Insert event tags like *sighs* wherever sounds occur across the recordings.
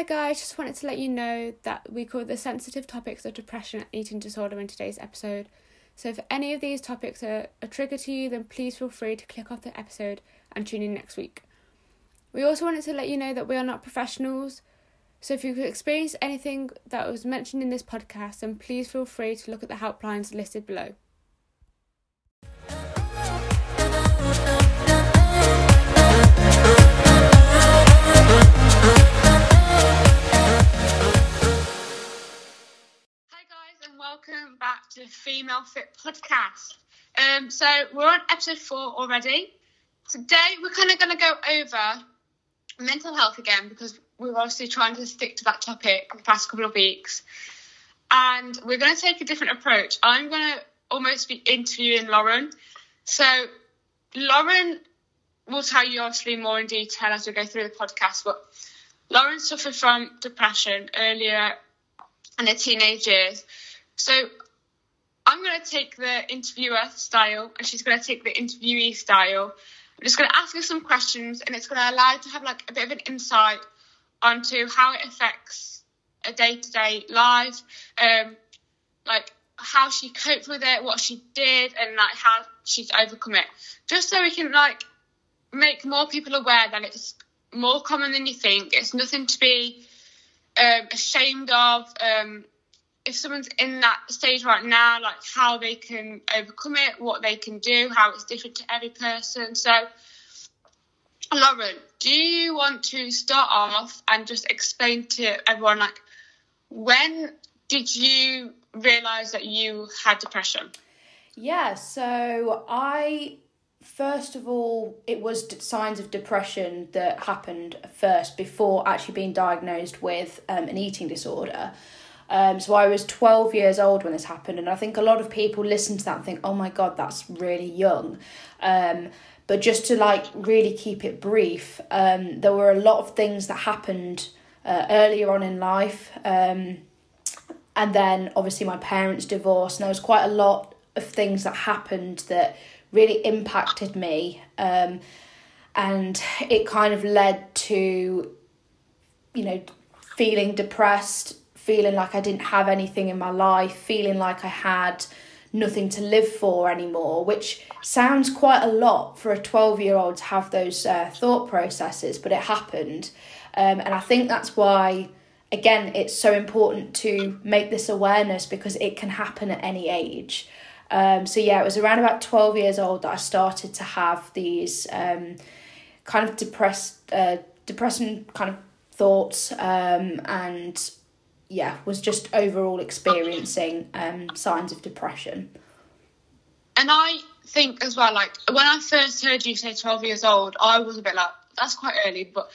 Hi guys, just wanted to let you know that we cover the sensitive topics of depression and eating disorder in today's episode. So if any of these topics are a trigger to you, then please feel free to click off the episode and tune in next week. We also wanted to let you know that we are not professionals, so if you experience anything that was mentioned in this podcast, then please feel free to look at the helplines listed below. To Female Fit Podcast. Um, so we're on episode four already. Today we're kind of going to go over mental health again because we're obviously trying to stick to that topic the past couple of weeks, and we're going to take a different approach. I'm going to almost be interviewing Lauren. So Lauren will tell you obviously more in detail as we go through the podcast, but Lauren suffered from depression earlier in her teenage years so I'm going to take the interviewer style and she's going to take the interviewee style. I'm just going to ask her some questions and it's going to allow you to have like a bit of an insight onto how it affects a day-to-day life, um, like how she coped with it, what she did, and like how she's overcome it. Just so we can like make more people aware that it's more common than you think. It's nothing to be um, ashamed of. Um, if someone's in that stage right now, like how they can overcome it, what they can do, how it's different to every person. So, Lauren, do you want to start off and just explain to everyone, like, when did you realize that you had depression? Yeah, so I first of all, it was signs of depression that happened first before actually being diagnosed with um, an eating disorder. Um, so I was 12 years old when this happened, and I think a lot of people listen to that and think, oh my god, that's really young. Um, but just to like really keep it brief, um, there were a lot of things that happened uh, earlier on in life. Um, and then obviously my parents divorced, and there was quite a lot of things that happened that really impacted me. Um, and it kind of led to, you know, feeling depressed, feeling like I didn't have anything in my life, feeling like I had nothing to live for anymore, which sounds quite a lot for a 12 year old to have those uh, thought processes, but it happened. Um, and I think that's why, again, it's so important to make this awareness because it can happen at any age. Um, so, yeah, it was around about 12 years old that I started to have these um, kind of depressed, uh, depressing kind of thoughts um, and yeah, was just overall experiencing um, signs of depression. And I think as well, like when I first heard you say 12 years old, I was a bit like, that's quite early. But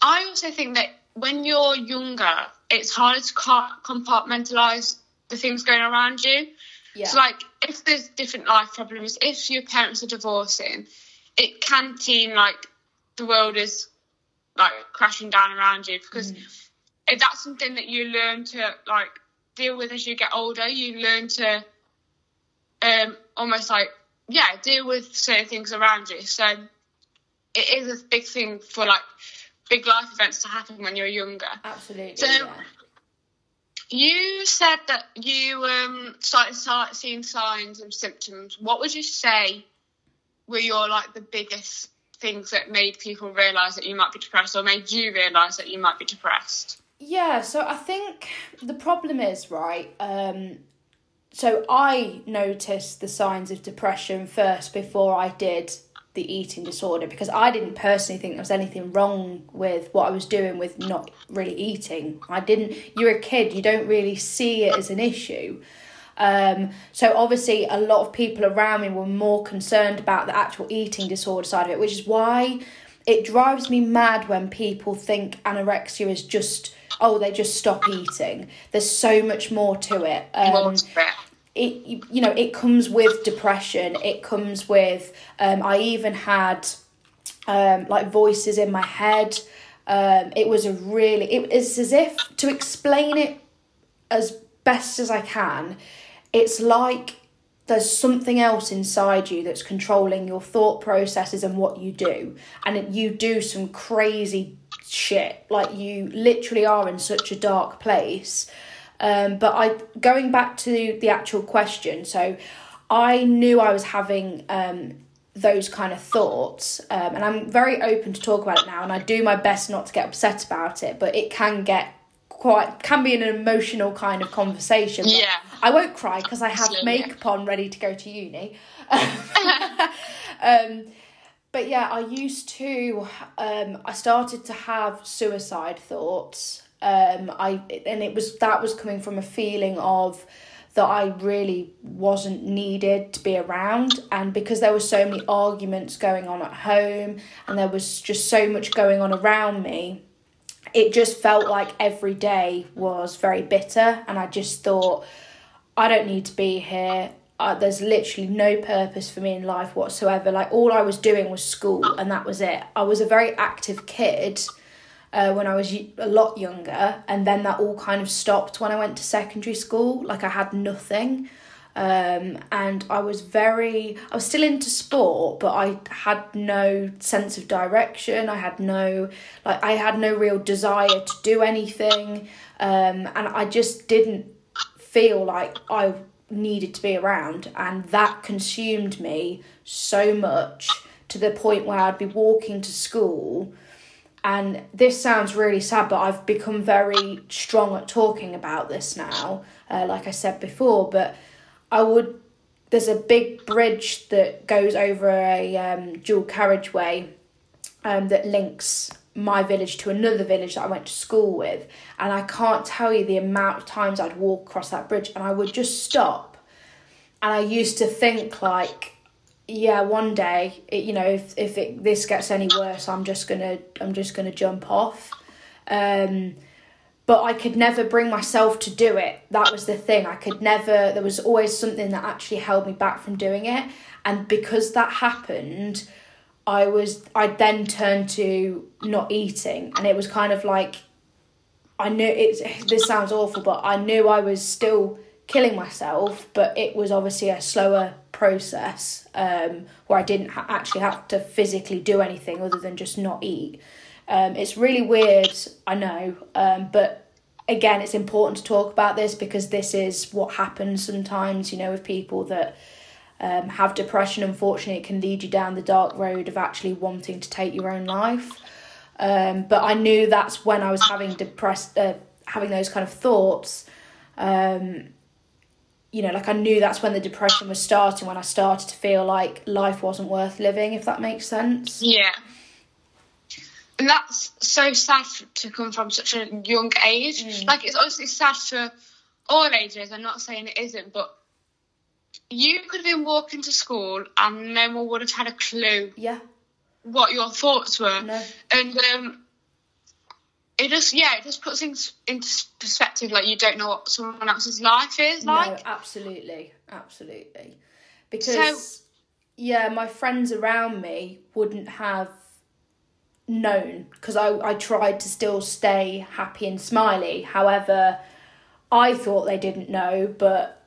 I also think that when you're younger, it's harder to compartmentalize the things going around you. Yeah. So, like, if there's different life problems, if your parents are divorcing, it can seem like the world is like crashing down around you because. Mm if that's something that you learn to like deal with as you get older, you learn to um, almost like yeah deal with certain things around you. So it is a big thing for like big life events to happen when you're younger. Absolutely. So yeah. you said that you um, started start seeing signs and symptoms. What would you say were your like the biggest things that made people realise that you might be depressed or made you realise that you might be depressed? Yeah, so I think the problem is, right, um, so I noticed the signs of depression first before I did the eating disorder because I didn't personally think there was anything wrong with what I was doing with not really eating. I didn't, you're a kid, you don't really see it as an issue. Um, so obviously, a lot of people around me were more concerned about the actual eating disorder side of it, which is why it drives me mad when people think anorexia is just oh, they just stop eating. There's so much more to it. Um, it you know it comes with depression. It comes with um, I even had um, like voices in my head. Um, it was a really it is as if to explain it as best as I can. It's like there's something else inside you that's controlling your thought processes and what you do and you do some crazy shit. Like you literally are in such a dark place. Um, but I going back to the actual question, so I knew I was having um, those kind of thoughts, um, and I'm very open to talk about it now, and I do my best not to get upset about it, but it can get quite can be an emotional kind of conversation. Yeah. I won't cry because I have Absolutely. makeup on ready to go to uni. *laughs* *laughs* um, but yeah, I used to. Um, I started to have suicide thoughts. Um, I and it was that was coming from a feeling of that I really wasn't needed to be around, and because there were so many arguments going on at home, and there was just so much going on around me, it just felt like every day was very bitter, and I just thought, I don't need to be here. Uh, there's literally no purpose for me in life whatsoever. Like all I was doing was school, and that was it. I was a very active kid uh, when I was a lot younger, and then that all kind of stopped when I went to secondary school. Like I had nothing, um, and I was very. I was still into sport, but I had no sense of direction. I had no like I had no real desire to do anything, um, and I just didn't feel like I needed to be around, and that consumed me so much to the point where I'd be walking to school. And this sounds really sad, but I've become very strong at talking about this now, uh, like I said before. But I would, there's a big bridge that goes over a um, dual carriageway um, that links my village to another village that I went to school with. And I can't tell you the amount of times I'd walk across that bridge and I would just stop. And I used to think, like, yeah, one day, it, you know, if, if it, this gets any worse, I'm just gonna, I'm just gonna jump off. Um, but I could never bring myself to do it. That was the thing. I could never, there was always something that actually held me back from doing it. And because that happened, I was, I then turned to not eating. And it was kind of like, I knew it, this sounds awful, but I knew I was still killing myself, but it was obviously a slower process um, where I didn't ha- actually have to physically do anything other than just not eat. Um, it's really weird, I know, um, but again, it's important to talk about this because this is what happens sometimes, you know, with people that um, have depression. Unfortunately, it can lead you down the dark road of actually wanting to take your own life. Um, but I knew that's when I was having depressed, uh, having those kind of thoughts. Um, you know, like I knew that's when the depression was starting. When I started to feel like life wasn't worth living, if that makes sense. Yeah. And that's so sad to come from such a young age. Like, it's obviously sad for all ages. I'm not saying it isn't, but you could have been walking to school and no one would have had a clue Yeah. what your thoughts were. No. And um, it just, yeah, it just puts things into perspective. Like, you don't know what someone else's life is like. No, absolutely, absolutely. Because yeah, my friends around me wouldn't have known because I I tried to still stay happy and smiley. However, I thought they didn't know, but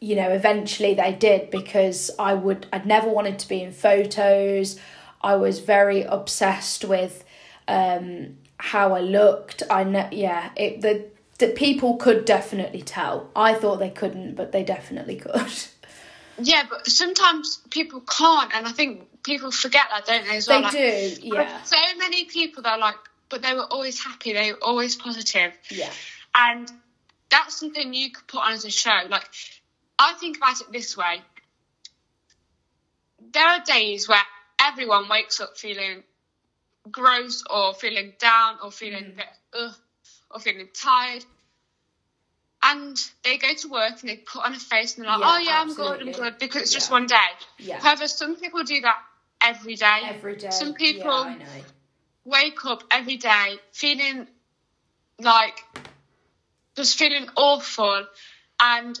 you know, eventually they did because I would I'd never wanted to be in photos. I was very obsessed with um how I looked. I know yeah, it the the people could definitely tell. I thought they couldn't, but they definitely could. *laughs* Yeah, but sometimes people can't, and I think people forget that, don't they? As well? They Like, do, yeah. So many people that are like, but they were always happy. They were always positive, Yeah. and that's something you could put on as a show. Like, I think about it this way: there are days where everyone wakes up feeling gross, or feeling down, or feeling mm. a bit ugh, or feeling tired. And they go to work and they put on a face and they're like, Yeah, "Oh yeah, I'm good, I'm good," because it's just one day. Yeah. However, some people do that every day. Every day. Some people Yeah, wake up every day feeling like just feeling awful and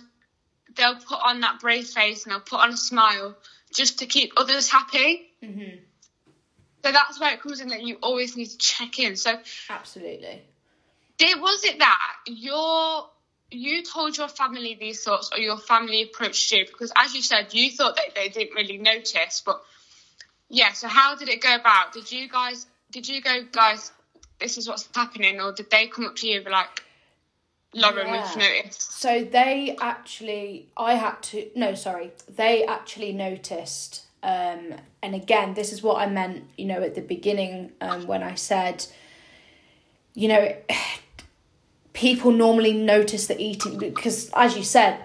they'll put on that brave face and they'll put on a smile just to keep others happy. Mhm. So that's where it comes in that you always need to check in. So Absolutely. did was it that your you told your family these thoughts or your family approached you because as you said you thought that they didn't really notice but yeah so how did it go about did you guys did you go guys this is what's happening, or did they come up to you and be like, Lauren, Yeah. we've noticed? So they actually, I had to, no, sorry, they actually noticed. Um, and again, this is what I meant, you know, at the beginning um, when I said, you know, *sighs* people normally notice the eating because, as you said,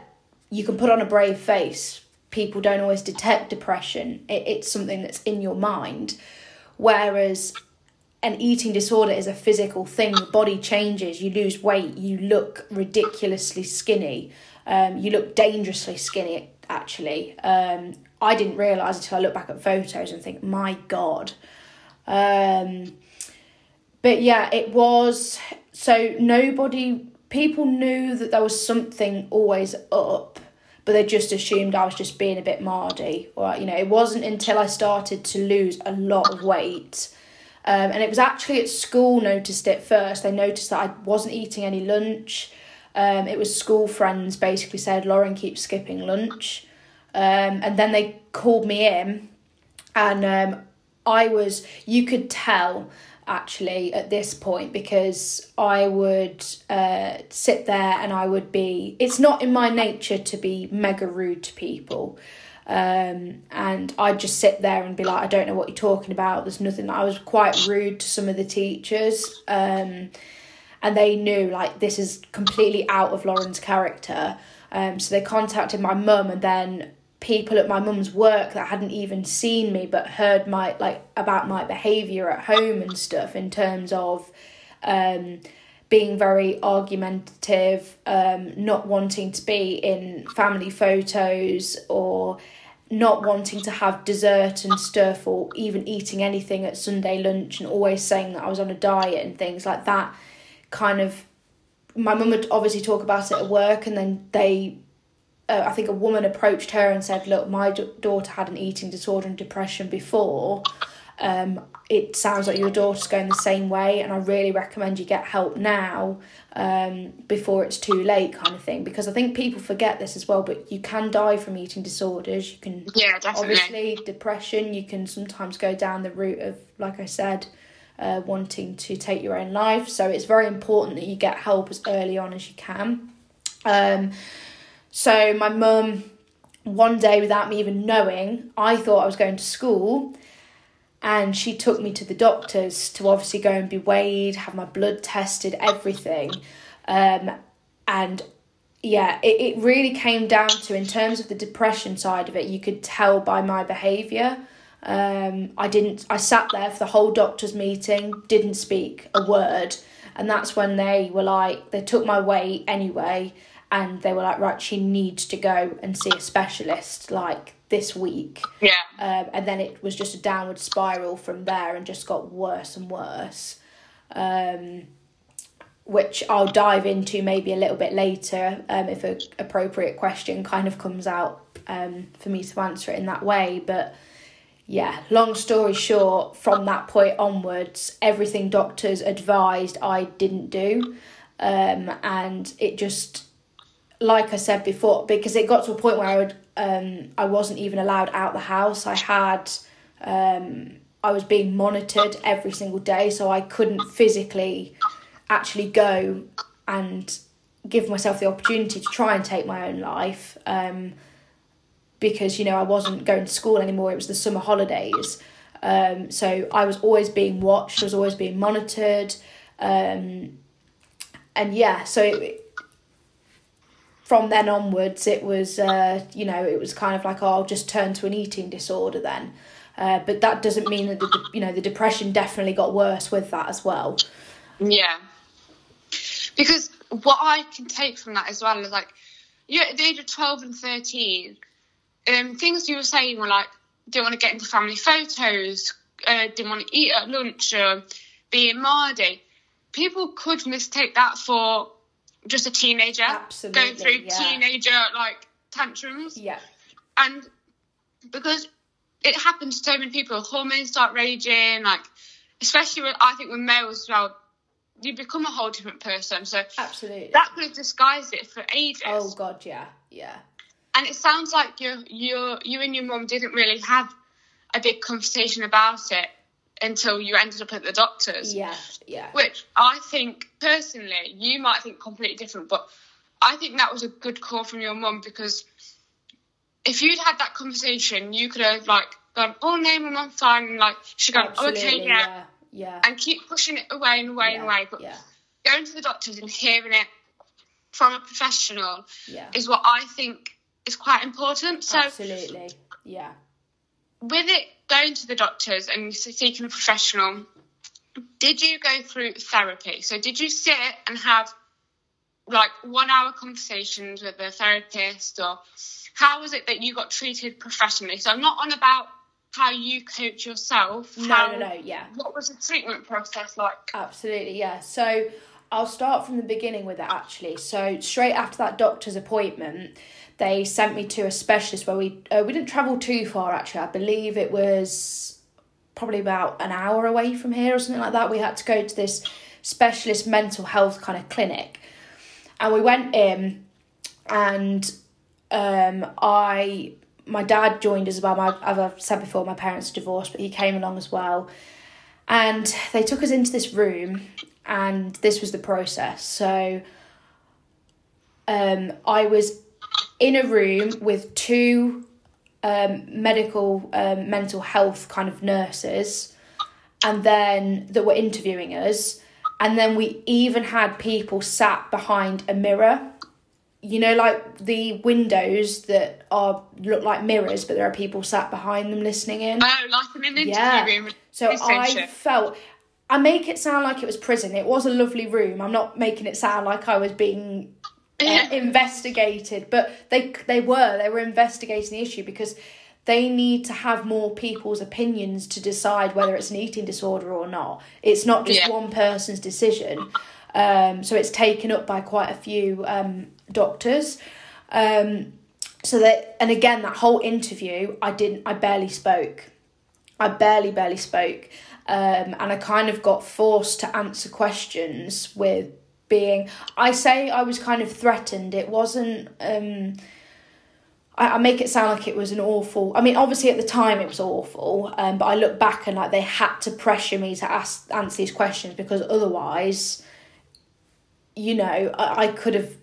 you can put on a brave face. People don't always detect depression. It, it's something that's in your mind. Whereas an eating disorder is a physical thing. Your body changes. You lose weight. You look ridiculously skinny. Um, you look dangerously skinny, actually. Um, I didn't realise until I look back at photos and think, my God. Um, but yeah, it was. So nobody, people knew that there was something always up, but they just assumed I was just being a bit mardy. Or, you know, it wasn't until I started to lose a lot of weight. Um, and it was actually at school noticed it first. They noticed that I wasn't eating any lunch. Um, it was school friends basically said, Lauren keeps skipping lunch. Um, and then they called me in, and um, I was, you could tell actually at this point because I would uh, sit there and I would be, it's not in my nature to be mega rude to people. Um, and I'd just sit there and be like, I don't know what you're talking about. There's nothing. I was quite rude to some of the teachers. Um, and they knew like this is completely out of Lauren's character. Um, so they contacted my mum, and then people at my mum's work that hadn't even seen me but heard my like about my behaviour at home and stuff in terms of um, being very argumentative, um, not wanting to be in family photos or not wanting to have dessert and stuff or even eating anything at Sunday lunch and always saying that I was on a diet and things like that. Kind of my mum would obviously talk about it at work and then they uh, I think a woman approached her and said look my d- daughter had an eating disorder and depression before. Um, it sounds like your daughter's going the same way and I really recommend you get help now um, before it's too late kind of thing. Because I think people forget this as well but you can die from eating disorders. You can Yeah, definitely. obviously depression you can sometimes go down the route of like i said uh, wanting to take your own life. So it's very important that you get help as early on as you can. Um, so my mum one day without me even knowing i thought i was going to school and she took me to the doctors to obviously go and be weighed have my blood tested everything um, and yeah, it, it really came down to in terms of the depression side of it, you could tell by my behaviour. Um, I didn't I sat there for the whole doctor's meeting, didn't speak a word, and that's when they were like they took my weight anyway and they were like, right, she needs to go and see a specialist like this week. Yeah. Um, and then it was just a downward spiral from there and just got worse and worse. Um, which I'll dive into maybe a little bit later um, if an appropriate question kind of comes out um, for me to answer it in that way. But yeah, long story short, from that point onwards, everything doctors advised I didn't do. Um, and it just, like I said before, because it got to a point where I would, um, I wasn't even allowed out the house. I had, um, I was being monitored every single day, so I couldn't physically actually go and give myself the opportunity to try and take my own life um, because you know I wasn't going to school anymore. It was the summer holidays, um, so I was always being watched. I was always being monitored, um, and yeah, so it, from then onwards, it was uh, you know it was kind of like oh, I'll just turn to an eating disorder then. Uh, but that doesn't mean that the you know the depression definitely got worse with that as well. Yeah. Because what I can take from that as well is like, you're at the age of 12 and 13, um, things you were saying were like, didn't want to get into family photos, uh, didn't want to eat at lunch, or being mardy. People could mistake that for just a teenager Absolutely, going through yeah. teenager like tantrums. Yeah. And because it happens to so many people, hormones start raging, like, especially with, I think with males as well, you become a whole different person. So Absolutely. that could have disguised it for ages. Oh god, yeah, yeah. And it sounds like you you you and your mum didn't really have a big conversation about it until you ended up at the doctor's. Yeah, yeah. Which I think personally, you might think completely different, but I think that was a good call from your mum because if you'd had that conversation, you could have like gone, "Oh no, my mum's fine," and like she'd gone, oh, Absolutely, "Okay, yeah," yeah, yeah. and keep pushing it away and away and away. But yeah, going to the doctors and hearing it from a professional yeah. is what I think is quite important. So Absolutely, yeah. with it going to the doctors and seeking a professional, did you go through therapy? So did you sit and have like one hour conversations with a therapist or how was it that you got treated professionally? So I'm not on about how you coach yourself. No, how, no, no, yeah. What was the treatment process like? Absolutely, yeah. So I'll start from the beginning with it actually. So straight after that doctor's appointment, they sent me to a specialist where we uh, we didn't travel too far actually. I believe it was probably about an hour away from here or something like that. We had to go to this specialist mental health kind of clinic, and we went in, and um, I my dad joined as well. My as I've said before, my parents divorced, but he came along as well. And they took us into this room, and this was the process. So, um, I was in a room with two um, medical um, mental health kind of nurses, and then that were interviewing us, and then we even had people sat behind a mirror. You know, like the windows that are look like mirrors, but there are people sat behind them listening in. Oh, like in an interview Yeah. room. So I felt I make it sound like it was prison. It was a lovely room. I'm not making it sound like I was being uh, investigated, but they they were they were investigating the issue because they need to have more people's opinions to decide whether it's an eating disorder or not. It's not just Yeah. one person's decision. Um, so it's taken up by quite a few um, doctors. Um, so that and again that whole interview, I didn't. I barely spoke. I barely, barely spoke. Um, and I kind of got forced to answer questions with being. I say I was kind of threatened. It wasn't. Um, I, I make it sound like it was an awful. I mean, obviously at the time it was awful, um, but I look back and like they had to pressure me to ask answer these questions because otherwise, you know, I, I could have.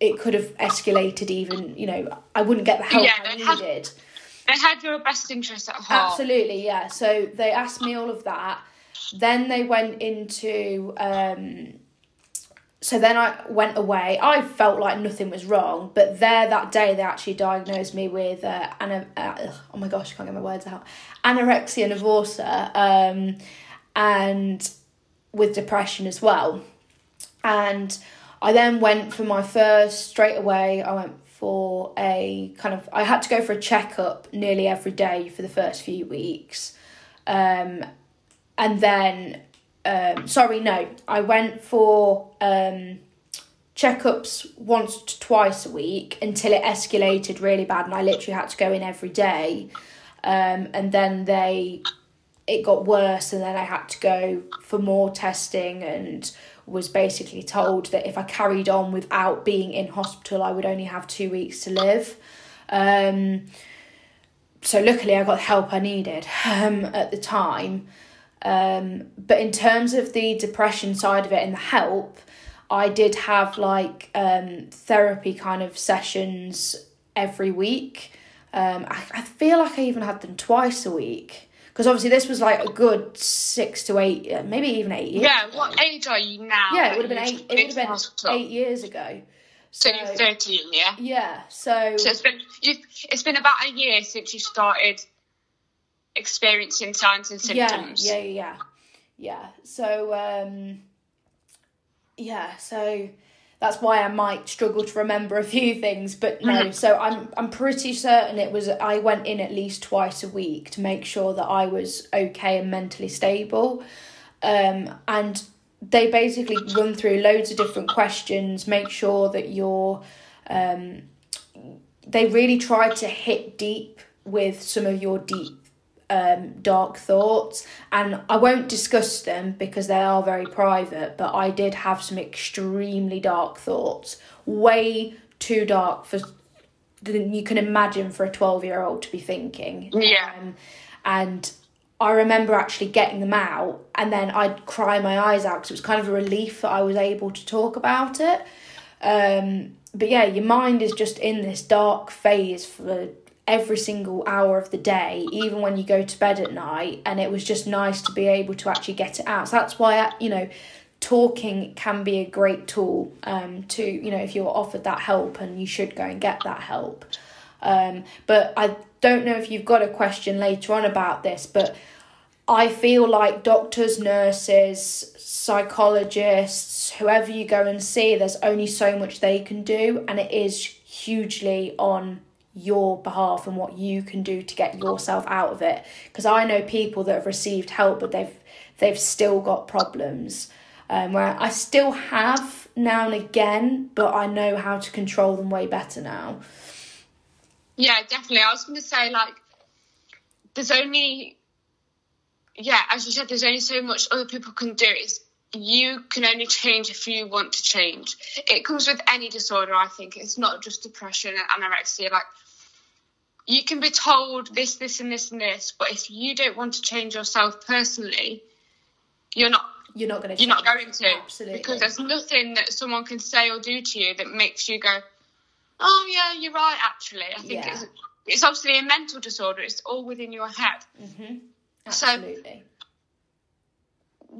It could have escalated even. You know, I wouldn't get the help Yeah, I needed. They had your best interest at heart. Absolutely, yeah. So they asked me all of that. Then they went into. Um, so then I went away. I felt like nothing was wrong, but there that day they actually diagnosed me with uh, uh, oh my gosh, I can't get my words out. Anorexia nervosa, um, and with depression as well. And I then went for my first straight away. I went for a kind of I had to go for a checkup nearly every day for the first few weeks, um, and then um, sorry no I went for um, checkups once to twice a week until it escalated really bad and I literally had to go in every day, um, and then they it got worse and then I had to go for more testing and was basically told that if I carried on without being in hospital I would only have two weeks to live. Um, so luckily I got the help I needed *laughs* um, at the time. Um, but in terms of the depression side of it and the help, I did have like um, therapy kind of sessions every week. Um, I, I feel like I even had them twice a week because obviously this was like a good six to eight, uh, maybe even eight years. Yeah, ago. what age are you now? Yeah, it would have been eight. It would have been to been hospital? eight years ago. So So you're 13, yeah? yeah, so So it's been. It's been about a year since you started experiencing signs and symptoms. yeah, yeah, yeah, yeah. So um, yeah, so that's why I might struggle to remember a few things, but no. So I'm I'm pretty certain it was I went in at least twice a week to make sure that I was okay and mentally stable, um, and they basically run through loads of different questions, make sure that you're. Um, they really try to hit deep with some of your deep um, dark thoughts, and I won't discuss them because they are very private. But I did have some extremely dark thoughts, way too dark for than you can imagine for a twelve year old to be thinking. Yeah. Um, and I remember actually getting them out and then I'd cry my eyes out because it was kind of a relief that I was able to talk about it. Um, but yeah, your mind is just in this dark phase for every single hour of the day, even when you go to bed at night. And it was just nice to be able to actually get it out. So that's why, you know, talking can be a great tool um, to, you know, if you're offered that help and you should go and get that help. Um, but I don't know if you've got a question later on about this, but I feel like doctors, nurses, psychologists, whoever you go and see, there's only so much they can do, and it is hugely on your behalf and what you can do to get yourself out of it. Because I know people that have received help, but they've they've still got problems. Um, where I still have now and again, but I know how to control them way better now. Yeah, definitely. I was going to say, like, there's only, yeah, as you said, there's only so much other people can do. It's, you can only change if you want to change. It comes with any disorder, I think. It's not just depression and anorexia. Like, you can be told this, this, and this, and this, but if you don't want to change yourself personally, you're not. You're not going to. You're not going to. Absolutely. Because there's nothing that someone can say or do to you that makes you go, oh yeah, you're right. Actually, I think yeah. it's it's obviously a mental disorder. It's all within your head. Mm-hmm. Absolutely. So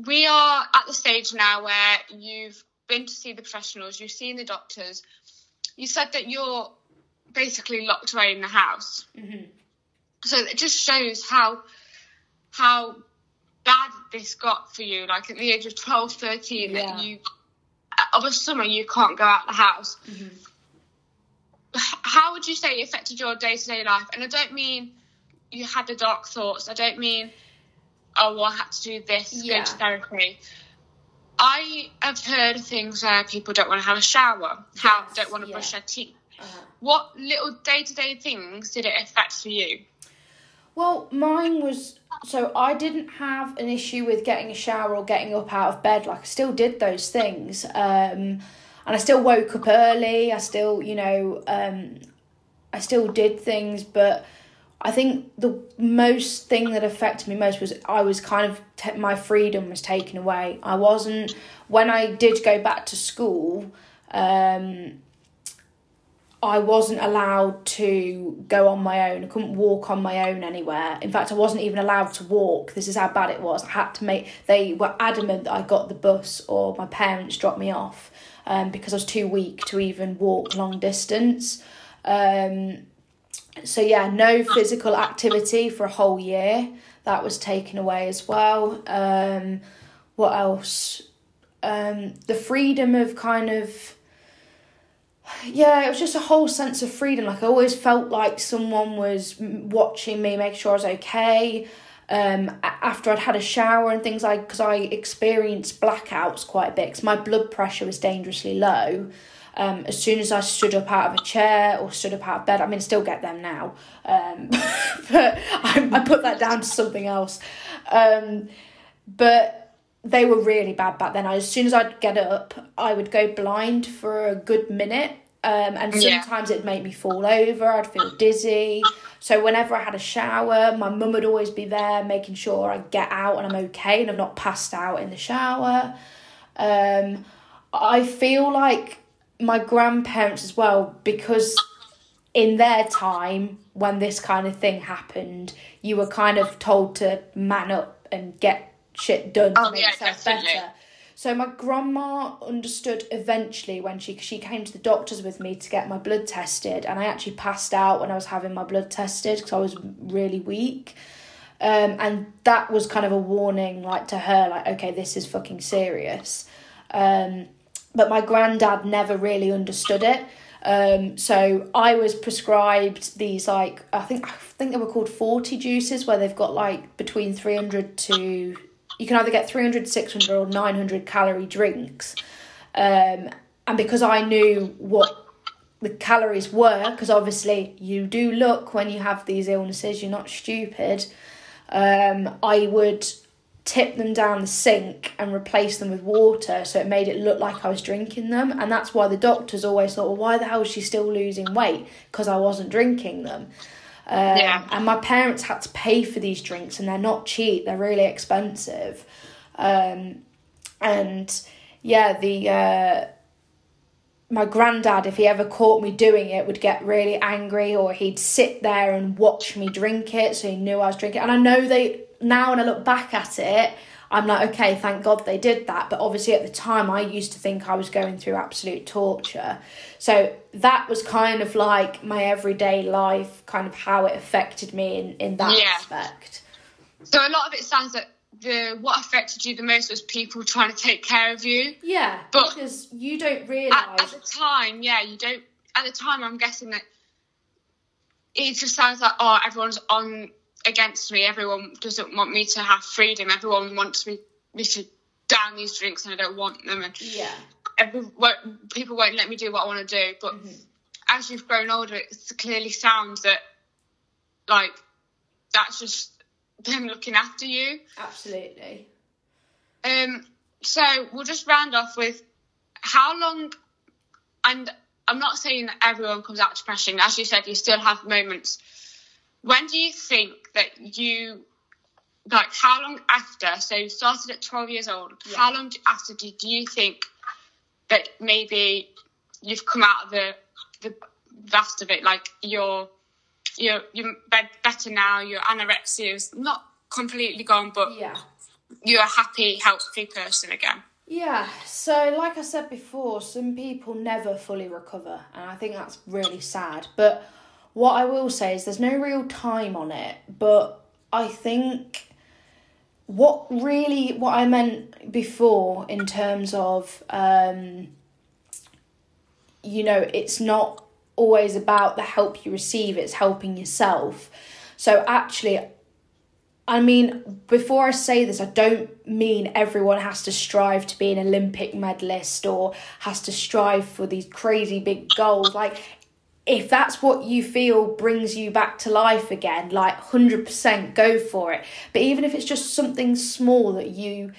we are at the stage now where you've been to see the professionals, you've seen the doctors. You said that you're basically locked away in the house. Mm-hmm. So it just shows how how bad this got for you. Like at the age of 12, 13, yeah. that you of a summer you can't go out the house. Mm-hmm how would you say it affected your day to day life? And I don't mean you had the dark thoughts. I don't mean, oh, well, I had to do this, yeah. go to therapy. I have heard things where people don't want to have a shower, yes, how don't want to yeah. brush their teeth. Uh-huh. What little day to day things did it affect for you? Well, mine was so I didn't have an issue with getting a shower or getting up out of bed. Like I still did those things. Um, and I still woke up early. I still, you know, um, I still did things, but I think the most thing that affected me most was I was kind of t- my freedom was taken away. I wasn't when I did go back to school. Um, I wasn't allowed to go on my own. I couldn't walk on my own anywhere. In fact, I wasn't even allowed to walk. This is how bad it was. I had to make. They were adamant that I got the bus or my parents dropped me off um, because I was too weak to even walk long distance. Um, so yeah, no physical activity for a whole year. That was taken away as well. Um, what else? Um, the freedom of kind of yeah, it was just a whole sense of freedom. Like I always felt like someone was watching me, make sure I was okay um, after I'd had a shower and things like because I experienced blackouts quite a bit because my blood pressure was dangerously low. Um, as soon as I stood up out of a chair or stood up out of bed, I mean, still get them now, um, *laughs* but I, I, put that down to something else. Um, but they were really bad back then. as soon as I'd get up, I would go blind for a good minute, um, and sometimes yeah. it'd make me fall over. I'd feel dizzy. So whenever I had a shower, my mum would always be there making sure I get out and I'm okay and I'm not passed out in the shower. Um, I feel like my grandparents as well, because in their time when this kind of thing happened, you were kind of told to man up and get shit done oh, to make yeah, yourself definitely. better. So my grandma understood eventually when she she came to the doctors with me to get my blood tested, and I actually passed out when I was having my blood tested because I was really weak. Um, and that was kind of a warning, like to her, like okay, this is fucking serious. Um, but my granddad never really understood it. Um, so I was prescribed these like I think I think they were called Fortijuces, where they've got like between three hundred to you can either get 300, 600 or 900 calorie drinks. Um, and because I knew what the calories were, because obviously you do look when you have these illnesses, you're not stupid, um, I would tip them down the sink and replace them with water so it made it look like I was drinking them. And that's why the doctors always thought, well, why the hell is she still losing weight? Because I wasn't drinking them. Um, Yeah. And my parents had to pay for these drinks, and they're not cheap. They're really expensive. Um, and yeah, the uh, my granddad, if he ever caught me doing it, would get really angry, or he'd sit there and watch me drink it, so he knew I was drinking. And I know they now, when I look back at it, I'm like, okay, thank God they did that. But obviously, at the time, I used to think I was going through absolute torture. So that was kind of like my everyday life, kind of how it affected me in, in that Yeah. aspect. So a lot of it sounds like the what affected you the most was people trying to take care of you. Yeah, But- because you don't At, at realise. the time, yeah, you don't. At the time, I'm guessing that it just sounds like oh, everyone's on against me. Everyone doesn't want me to have freedom. Everyone wants me, me to down these drinks, and I don't want them. And Yeah. every, won't- people won't let me do what I want to do. But as you've grown older, it clearly sounds that like that's just them looking after you. Absolutely. Um, so we'll just round off with how long, and I'm not saying that everyone comes out depression. As you said, you still have moments. When do you think that you, like, how long after? So you started at 12 years old. Yeah. How long after do, do you think that maybe you've come out of the the vast of it? Like you're you're you're better now. Your anorexia is not completely gone, but Yeah. you're a happy, healthy person again. Yeah, so like I said before, some people never fully recover, and I think that's really sad. But what I will say is there's no real time on it, but I think what really what I meant before in terms of um you know, it's not always about the help you receive, it's helping yourself. So actually I mean, before I say this, I don't mean everyone has to strive to be an Olympic medalist or has to strive for these crazy big goals. Like, if that's what you feel brings you back to life again, like 100% go for it. But even if it's just something small that you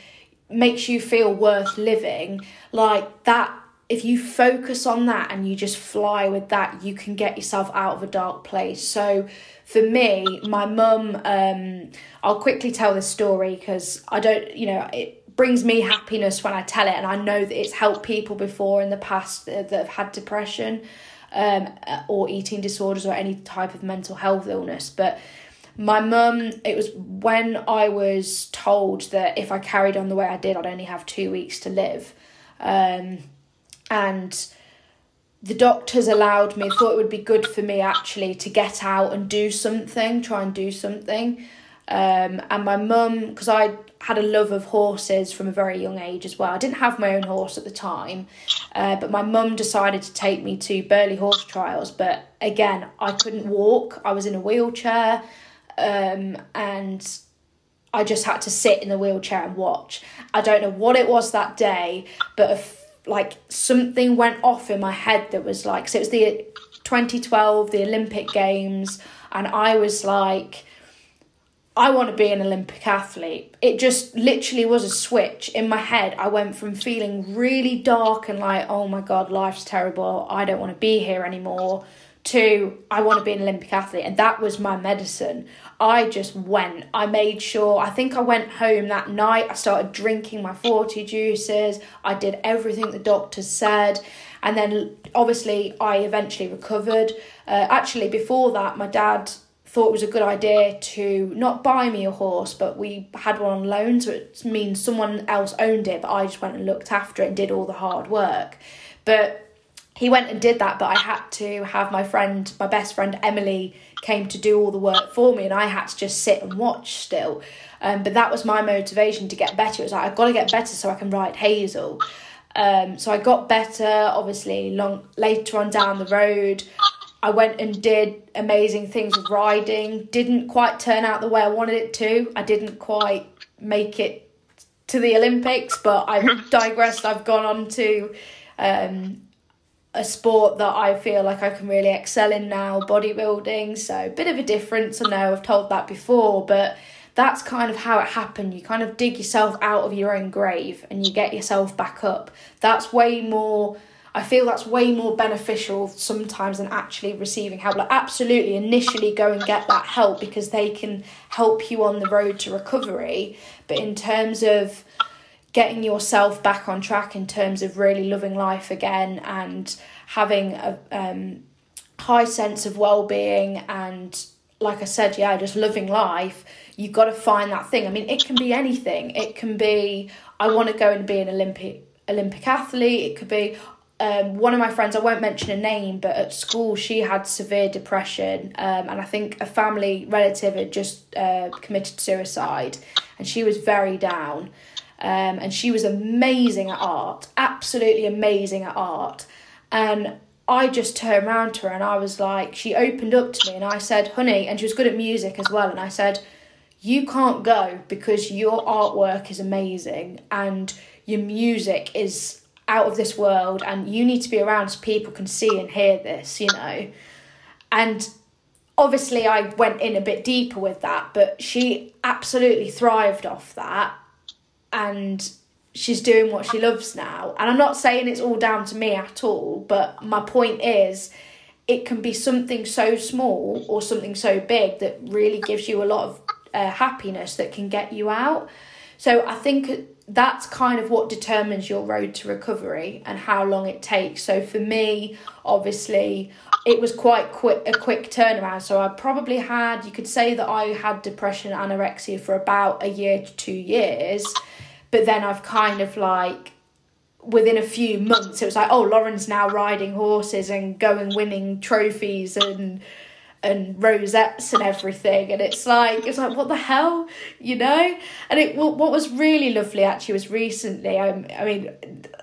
makes you feel worth living, like that if you focus on that and you just fly with that, you can get yourself out of a dark place. So for me, my mum, um, I'll quickly tell this story because I don't, you know, it brings me happiness when I tell it, and I know that it's helped people before in the past that, that have had depression um, or eating disorders or any type of mental health illness. But my mum, it was when I was told that if I carried on the way I did, I'd only have two weeks to live. Um, and the doctors allowed me thought it would be good for me actually to get out and do something try and do something um, and my mum because i had a love of horses from a very young age as well. I didn't have my own horse at the time uh, but my mum decided to take me to Burghley horse trials. But again i couldn't walk. I was in a wheelchair um, and I just had to sit in the wheelchair and watch. I don't know what it was that day, but like something went off in my head that was like, so it was the 2012, the Olympic Games, and I was like, I want to be an Olympic athlete. It just literally was a switch in my head. I went from feeling really dark and like, oh my God, life's terrible. I don't want to be here anymore to I want to be an Olympic athlete. And that was my medicine. I just went. I made sure, I think I went home that night. I started drinking my Fortijuces. I did everything the doctor said. And then obviously I eventually recovered. Uh, actually, before that, my dad thought it was a good idea to not buy me a horse, but we had one on loan, so it means someone else owned it, but I just went and looked after it and did all the hard work. But he went and did that, but I had to have my friend, my best friend Emily, came to do all the work for me, and I had to just sit and watch still. Um, but that was my motivation to get better. It was like I've got to get better so I can ride Hazel. Um, so I got better. Obviously, long later on down the road, I went and did amazing things with riding. Didn't quite turn out the way I wanted it to. I didn't quite make it to the Olympics, but I've *laughs* digressed. I've gone on to um, a sport that I feel like I can really excel in now, bodybuilding. So a bit of a difference. I know I've told that before, but that's kind of how it happened. You kind of dig yourself out of your own grave and you get yourself back up. That's way more. I feel that's way more beneficial sometimes than actually receiving help. Like, absolutely, initially go and get that help because they can help you on the road to recovery. But in terms of getting yourself back on track, in terms of really loving life again and having a um, high sense of well being and, like I said, yeah, just loving life, you've got to find that thing. I mean, it can be anything. It can be, I want to go and be an Olympic Olympic athlete. It could be um, one of my friends, I won't mention a name, but at school she had severe depression, um, and I think a family relative had just uh, committed suicide, and she was very down. Um, and she was amazing at art, absolutely amazing at art. And I just turned around to her and I was like, she opened up to me and I said, honey, and she was good at music as well. And I said, you can't go because your artwork is amazing and your music is out of this world and you need to be around so people can see and hear this, you know. And obviously I went in a bit deeper with that, but she absolutely thrived off that and she's doing what she loves now. And I'm not saying it's all down to me at all, but my point is it can be something so small or something so big that really gives you a lot of uh, happiness that can get you out. So I think that's kind of what determines your road to recovery and how long it takes. So for me, obviously, it was quite quick a quick turnaround. So I probably had you could say that I had depression anorexia for about a year to 2 years, but then I've kind of like within a few months it was like oh Lauren's now riding horses and going winning trophies and and rosettes and everything and it's like it's like what the hell you know? And it what was really lovely actually was recently I, I mean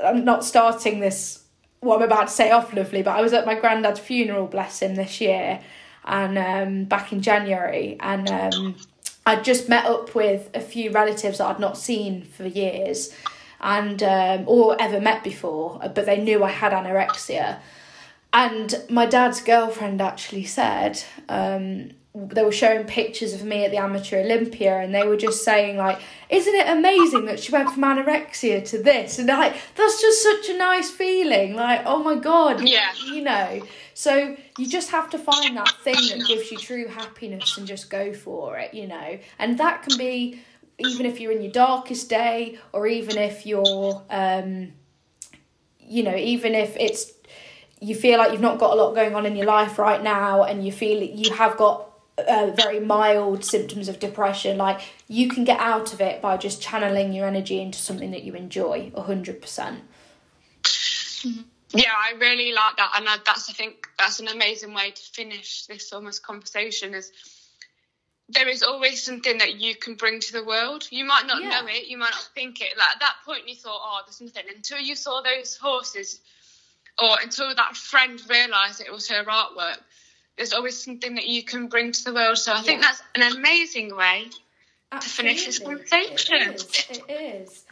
i'm not starting this what i'm about to say off lovely but i was at my granddad's funeral bless him this year and um back in january and um i'd just met up with a few relatives that i'd not seen for years and um or ever met before but they knew i had anorexia and my dad's girlfriend actually said um, they were showing pictures of me at the Amateur Olympia, and they were just saying like, "Isn't it amazing that she went from anorexia to this?" And like, that's just such a nice feeling. Like, oh my god, yeah, you know. So you just have to find that thing that gives you true happiness and just go for it, you know. And that can be even if you're in your darkest day, or even if you're, um, you know, even if it's you feel like you've not got a lot going on in your life right now and you feel you have got uh, very mild symptoms of depression like you can get out of it by just channeling your energy into something that you enjoy 100% yeah i really like that and that's i think that's an amazing way to finish this almost conversation is there is always something that you can bring to the world. You might not yeah. know it, you might not think it. Like at that point, you thought, "Oh, there's nothing." Until you saw those horses or until that friend realised it was her artwork, there's always something that you can bring to the world. So I yeah. think that's an amazing way Absolutely. to finish this conversation. It is. It is.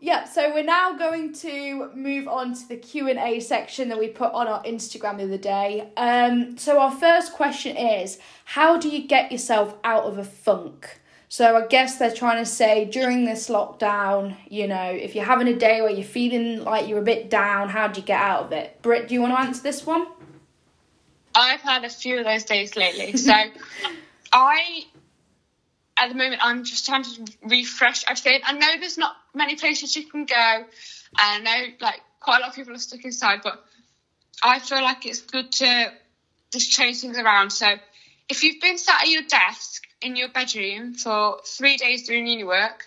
Yeah, so we're now going to move on to the Q and A section that we put on our Instagram the other day. Um, so our first question is, how do you get yourself out of a funk? So I guess they're trying to say during this lockdown, you know, if you're having a day where you're feeling like you're a bit down, how do you get out of it? Britt, do you want to answer this one? I've had a few of those days lately. So *laughs* I, at the moment, I'm just trying to refresh everything. I know there's not many places you can go. And I know like quite a lot of people are stuck inside, but I feel like it's good to just change things around. So if you've been sat at your desk in your bedroom for three days doing uni work,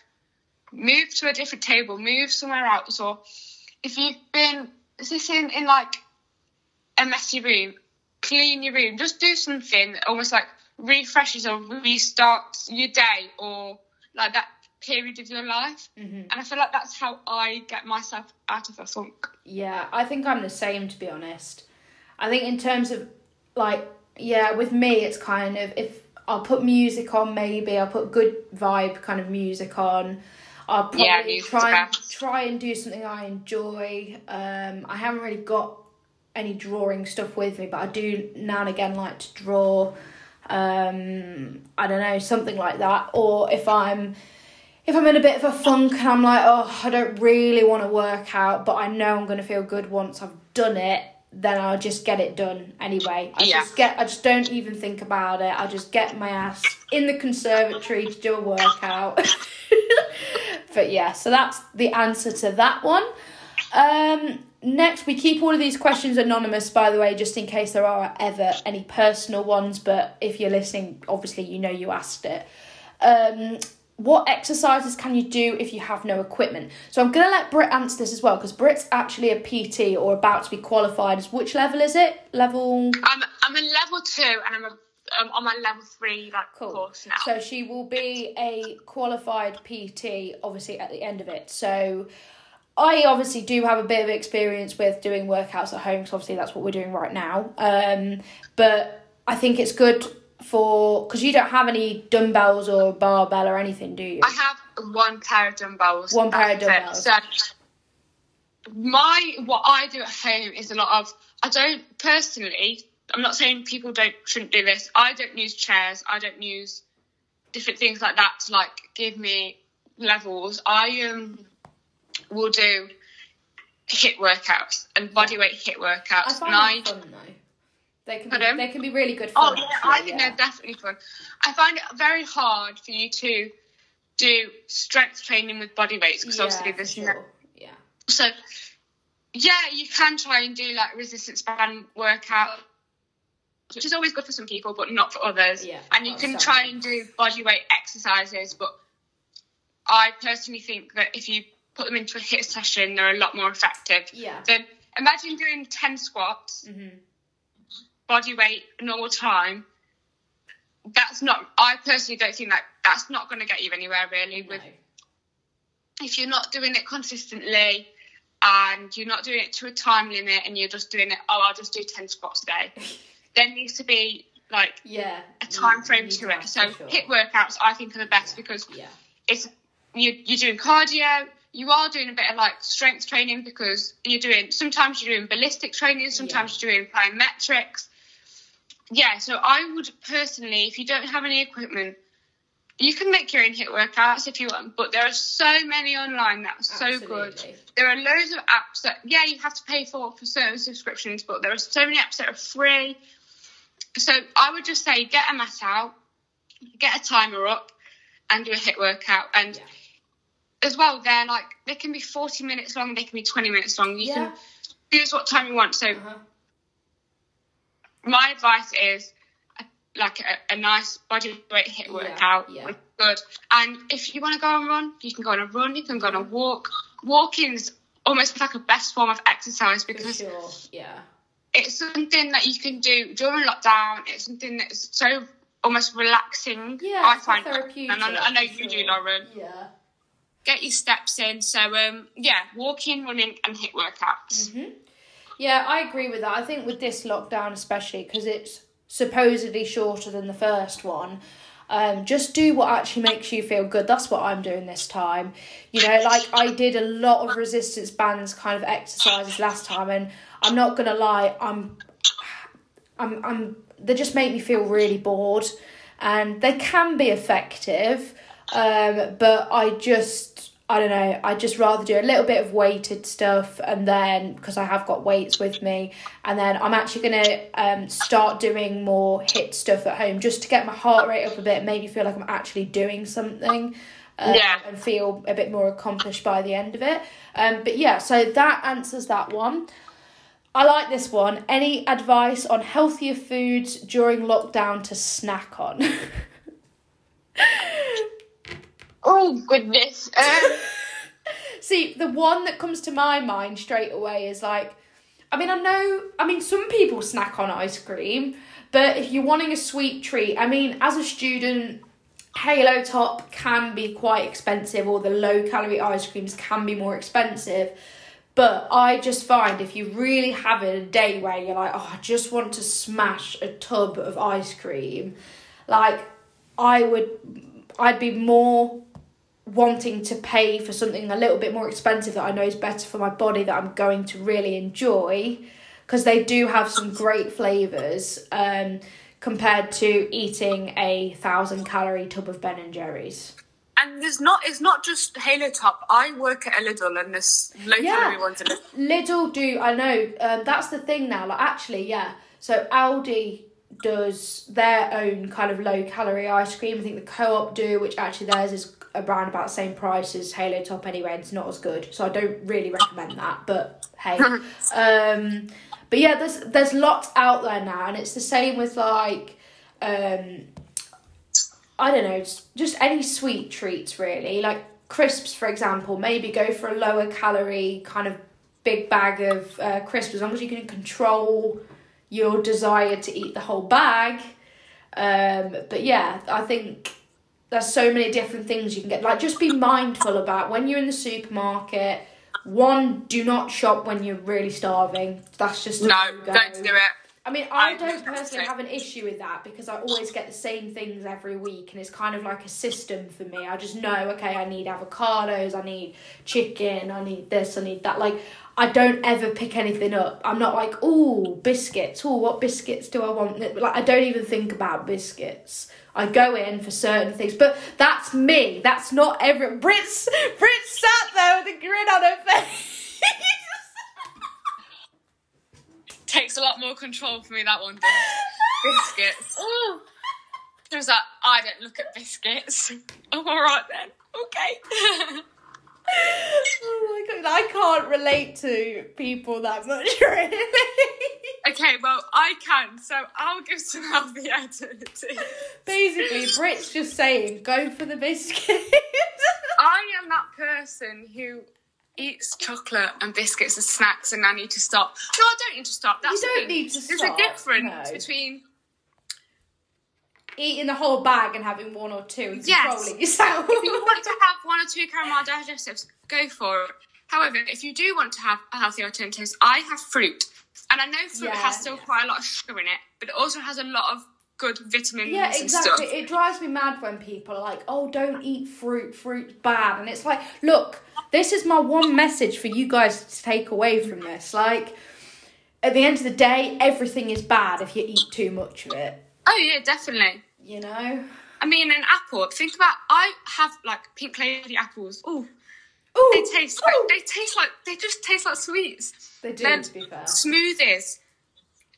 move to a different table, move somewhere else, or if you've been sitting in like a messy room, clean your room, just do something that almost like refreshes or restarts your day or like that period of your life. Mm-hmm. And I feel like that's how I get myself out of a funk. Yeah, I think I'm the same to be honest. I think in terms of like yeah, with me it's kind of if I'll put music on maybe. I'll put good vibe kind of music on. I'll probably yeah, try and try and do something I enjoy. Um, I haven't really got any drawing stuff with me, but I do now and again like to draw. Um, I don't know something like that. Or if I'm if I'm in a bit of a funk and I'm like, oh, I don't really want to work out, but I know I'm going to feel good once I've done it, then I'll just get it done anyway. I Yeah. just get, I just don't even think about it. I just get my ass in the conservatory to do a workout. *laughs* but yeah, so that's the answer to that one. Um, next, we keep all of these questions anonymous, by the way, just in case there are ever any personal ones. But if you're listening, obviously you know you asked it. Um, what exercises can you do if you have no equipment? So I'm going to let Britt answer this as well because Britt's actually a PT or about to be qualified. As which level is it? Level. I'm I'm in level two and I'm a, um, on my level three like Cool. course now. So she will be a qualified PT, obviously, at the end of it. So I obviously do have a bit of experience with doing workouts at home, because obviously that's what we're doing right now. Um, but I think it's good for because you don't have any dumbbells or barbell or anything, do you? I have one pair of dumbbells. One pair of dumbbells. So my what I do at home is a lot of I don't personally. I'm not saying people don't shouldn't do this. I don't use chairs. I don't use different things like that to like give me levels. I um will do hit workouts and body weight hit workouts. I find and I fun though. They can be, Pardon? they can be really good Oh yeah, actually, I think yeah. they're definitely fun. I find it very hard for you to do strength training with body weights because obviously Yeah, for there's no sure. Yeah. so yeah, you can try and do like resistance band workout, which is always good for some people, but not for others. Yeah, and you can try and do body weight exercises, but I personally think that if you put them into a hit session, they're a lot more effective. Yeah. Then imagine doing ten squats, Mhm. Body weight, normal time. That's not. I personally don't think that that's not going to get you anywhere really. With No. if you're not doing it consistently and you're not doing it to a time limit and you're just doing it, oh, I'll just do 10 squats a day, *laughs* there needs to be like Yeah. a time frame to it. So sure. hit workouts, I think, are the best because Yeah. it's you, you're doing cardio. You are doing a bit of like strength training because you're doing sometimes you're doing ballistic training, sometimes you're doing plyometrics. Yeah, so I would personally, if you don't have any equipment, you can make your own hit workouts if you want, but there are so many online that are so good. There are loads of apps that, yeah, you have to pay for for certain subscriptions, but there are so many apps that are free. So I would just say get a mat out, get a timer up, and do a hit workout. And Yeah. as well, they're like they can be forty minutes long, they can be twenty minutes long. You Yeah. can choose what time you want. So Uh-huh. My advice is like a, a nice body weight hit workout, yeah. is good. And if you want to go and run, you can go on a run. You can go on a walk. Walking's almost like a best form of exercise because sure. Yeah. it's something that you can do during lockdown. It's something that's so almost relaxing. Yeah. I find, therapeutic. and I, I know you do. Lauren. Yeah. Get your steps in. So um, yeah, walking, running, and hit workouts. Mm-hmm. Yeah, I agree with that. I think with this lockdown, especially because it's supposedly shorter than the first one, um, just do what actually makes you feel good. That's what I'm doing this time. You know, like I did a lot of resistance bands kind of exercises last time, and I'm not gonna lie, I'm, I'm, I'm. They just make me feel really bored, and they can be effective, um, but I just. I don't know. I'd just rather do a little bit of weighted stuff, and then because I have got weights with me, and then I'm actually gonna um, start doing more hit stuff at home just to get my heart rate up a bit, make me feel like I'm actually doing something, um, Yeah. and feel a bit more accomplished by the end of it. Um, but yeah, so that answers that one. I like this one. Any advice on healthier foods during lockdown to snack on? *laughs* Oh goodness. Um, *laughs* See, the one that comes to my mind straight away is like, I mean, I know, I mean, some people snack on ice cream, but if you're wanting a sweet treat, I mean, as a student, Halo Top can be quite expensive, or the low calorie ice creams can be more expensive. But I just find if you really have a day where you're like, oh, I just want to smash a tub of ice cream, like, I would, I'd be more wanting to pay for something a little bit more expensive that I know is better for my body that I'm going to really enjoy because they do have some great flavors um, compared to eating a thousand calorie tub of Ben and Jerry's. and there's not. It's not just Halo Top. I work at a Lidl, and there's low Yeah. calorie ones. And Lidl do, I know, um, that's the thing now. Like, actually, yeah. So Aldi does their own kind of low calorie ice cream. I think the Co op do, which actually theirs is around about the same price as Halo Top anyway, and it's not as good. So I don't really recommend that, but hey. *laughs* um, but yeah, there's there's lots out there now, and it's the same with like. Um, I don't know, just, just any sweet treats really. Like crisps, for example, maybe go for a lower calorie kind of big bag of uh, crisps as long as you can control your desire to eat the whole bag. Um, but yeah, I think there's so many different things you can get. Like, just be mindful about when you're in the supermarket. One, do not shop when you're really starving. That's just a no, don't do it. I mean, I I don't personally have an issue with that because I always get the same things every week, and it's kind of like a system for me. I just know, okay, I need avocados, I need chicken, I need this, I need that. Like, I don't ever pick anything up. I'm not like, oh, biscuits. Oh, what biscuits do I want? Like, I don't even think about biscuits. I go in for certain things, but that's me. That's not every. Brit's Brit sat there with a grin on her face. *laughs* Takes a lot more control for me. That one does. biscuits. Ooh. She was like, I don't look at biscuits. *laughs* Oh, all right then. Okay. *laughs* oh my god, I can't relate to people that much, *laughs* really. okay, well, I can, so I'll give some healthy alternatives. Basically, Brit's just saying, go for the biscuit. *laughs* I am that person who eats chocolate and biscuits as snacks, and I need to stop. No, I don't need to stop. That's You don't need to There's stop, There's a difference no. between Eating the whole bag and having one or two and Yes. controlling yourself. if you want to have one or two caramel digestives, go for it. However, if you do want to have a healthy alternatives, I have fruit, and I know fruit Yeah, has still yeah. quite a lot of sugar in it, but it also has a lot of good vitamins Yeah, and exactly. stuff. It drives me mad when people are like, "Oh, don't eat fruit. Fruit's bad." And it's like, look, this is my one message for you guys to take away from this. Like, at the end of the day, everything is bad if you eat too much of it. Oh yeah, definitely. You know. I mean, an apple. Think about. I have like pink lady apples. Oh, Ooh, they taste like ooh. they taste like they just taste like sweets. They do, Then to be fair. Smoothies.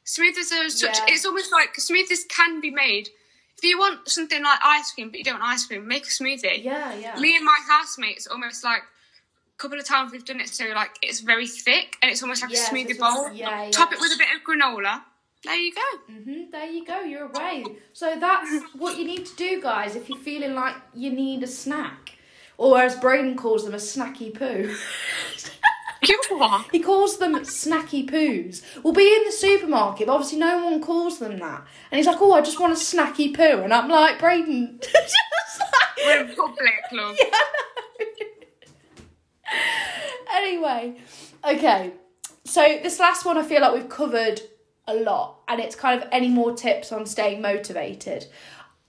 Smoothies are such. Yeah. It's almost like smoothies can be made. If you want something like ice cream, but you don't want ice cream, make a smoothie. Yeah, yeah. Me and my housemates almost like a couple of times we've done it. So like it's very thick and it's almost like Yes, a smoothie bowl. almost- yeah, Top it with a bit of granola. There you go. hmm there you go, you're away. So that's what you need to do, guys, if you're feeling like you need a snack. Or as Braden calls them, a snacky poo. *laughs* You what? he calls them snacky poos. We'll be in the supermarket, but obviously no one calls them that. And he's like, oh, I just want a snacky poo. And I'm like, Braden, *laughs* just We're public, love. *laughs* Yeah, anyway, okay. So this last one, I feel like we've covered a lot, and it's kind of any more tips on staying motivated.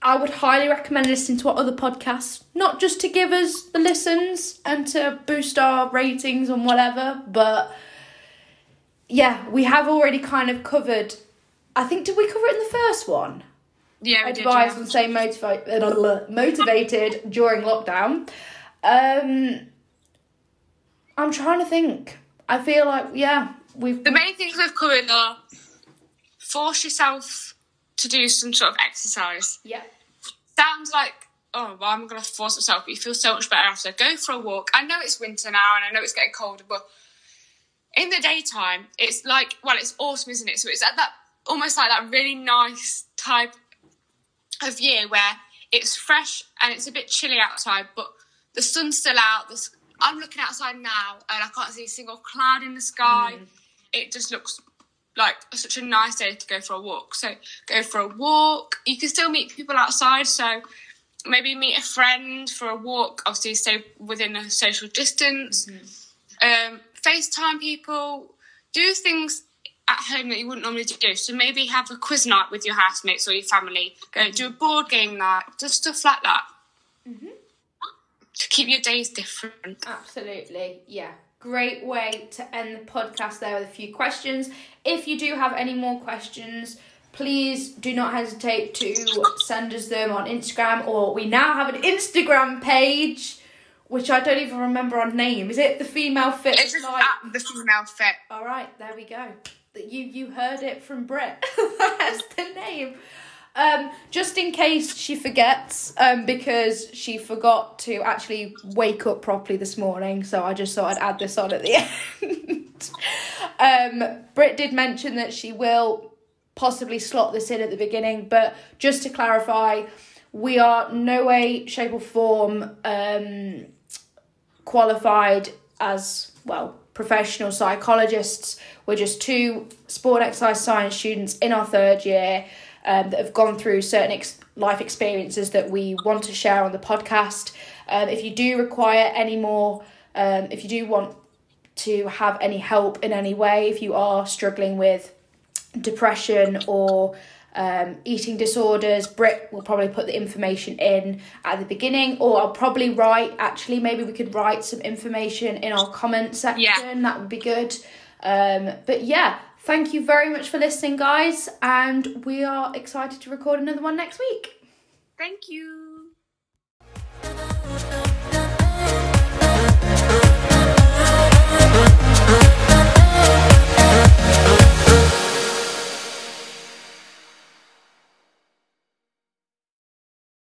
I would highly recommend listening to our other podcasts, not just to give us the listens and to boost our ratings and whatever, but yeah, we have already kind of covered. I think did we cover it in the first one? Yeah, advise on staying motivated motivated *laughs* during lockdown. Um, I'm trying to think. I feel like yeah, we've The main things we've covered are force yourself to do some sort of exercise. yeah Sounds like, oh, well, I'm going to force myself, but you feel so much better after. Go for a walk. I know it's winter now and I know it's getting colder, but in the daytime, it's like, well, it's autumn, isn't it? So it's at that, almost like that really nice type of year where it's fresh and it's a bit chilly outside, but the sun's still out. I'm looking outside now and I can't see a single cloud in the sky. Mm. It just looks like such a nice day to go for a walk. So go for a walk. You can still meet people outside. So maybe meet a friend for a walk. Obviously, stay within a social distance. Mm-hmm. Um, FaceTime people. Do things at home that you wouldn't normally do. So maybe have a quiz night with your housemates or your family. Go mm-hmm. do a board game night. Just stuff like that. Mm-hmm. To keep your days different. absolutely yeah. Great way to end the podcast there with a few questions. If you do have any more questions, please do not hesitate to send us them on Instagram, or we now have an Instagram page, which I don't even remember our name. Is it the Female Fit? It's just at the female fit. All right, there we go. You you heard it from Brit. *laughs* That's the name. Um, just in case she forgets, um, because she forgot to actually wake up properly this morning, so I just thought I'd add this on at the *laughs* end. um, Brit did mention that she will possibly slot this in at the beginning, but just to clarify, we are no way, shape, or form um, qualified as well professional psychologists. We're just two sport exercise science students in our third year um, that have gone through certain ex- life experiences that we want to share on the podcast. Um, if you do require any more, um, if you do want to have any help in any way, if you are struggling with depression or um, eating disorders. Brit will probably put the information in at the beginning, or I'll probably write. Actually, maybe we could write some information in our comment section. Yeah. That would be good. Um, but yeah, thank you very much for listening, guys, and we are excited to record another one next week. Thank you.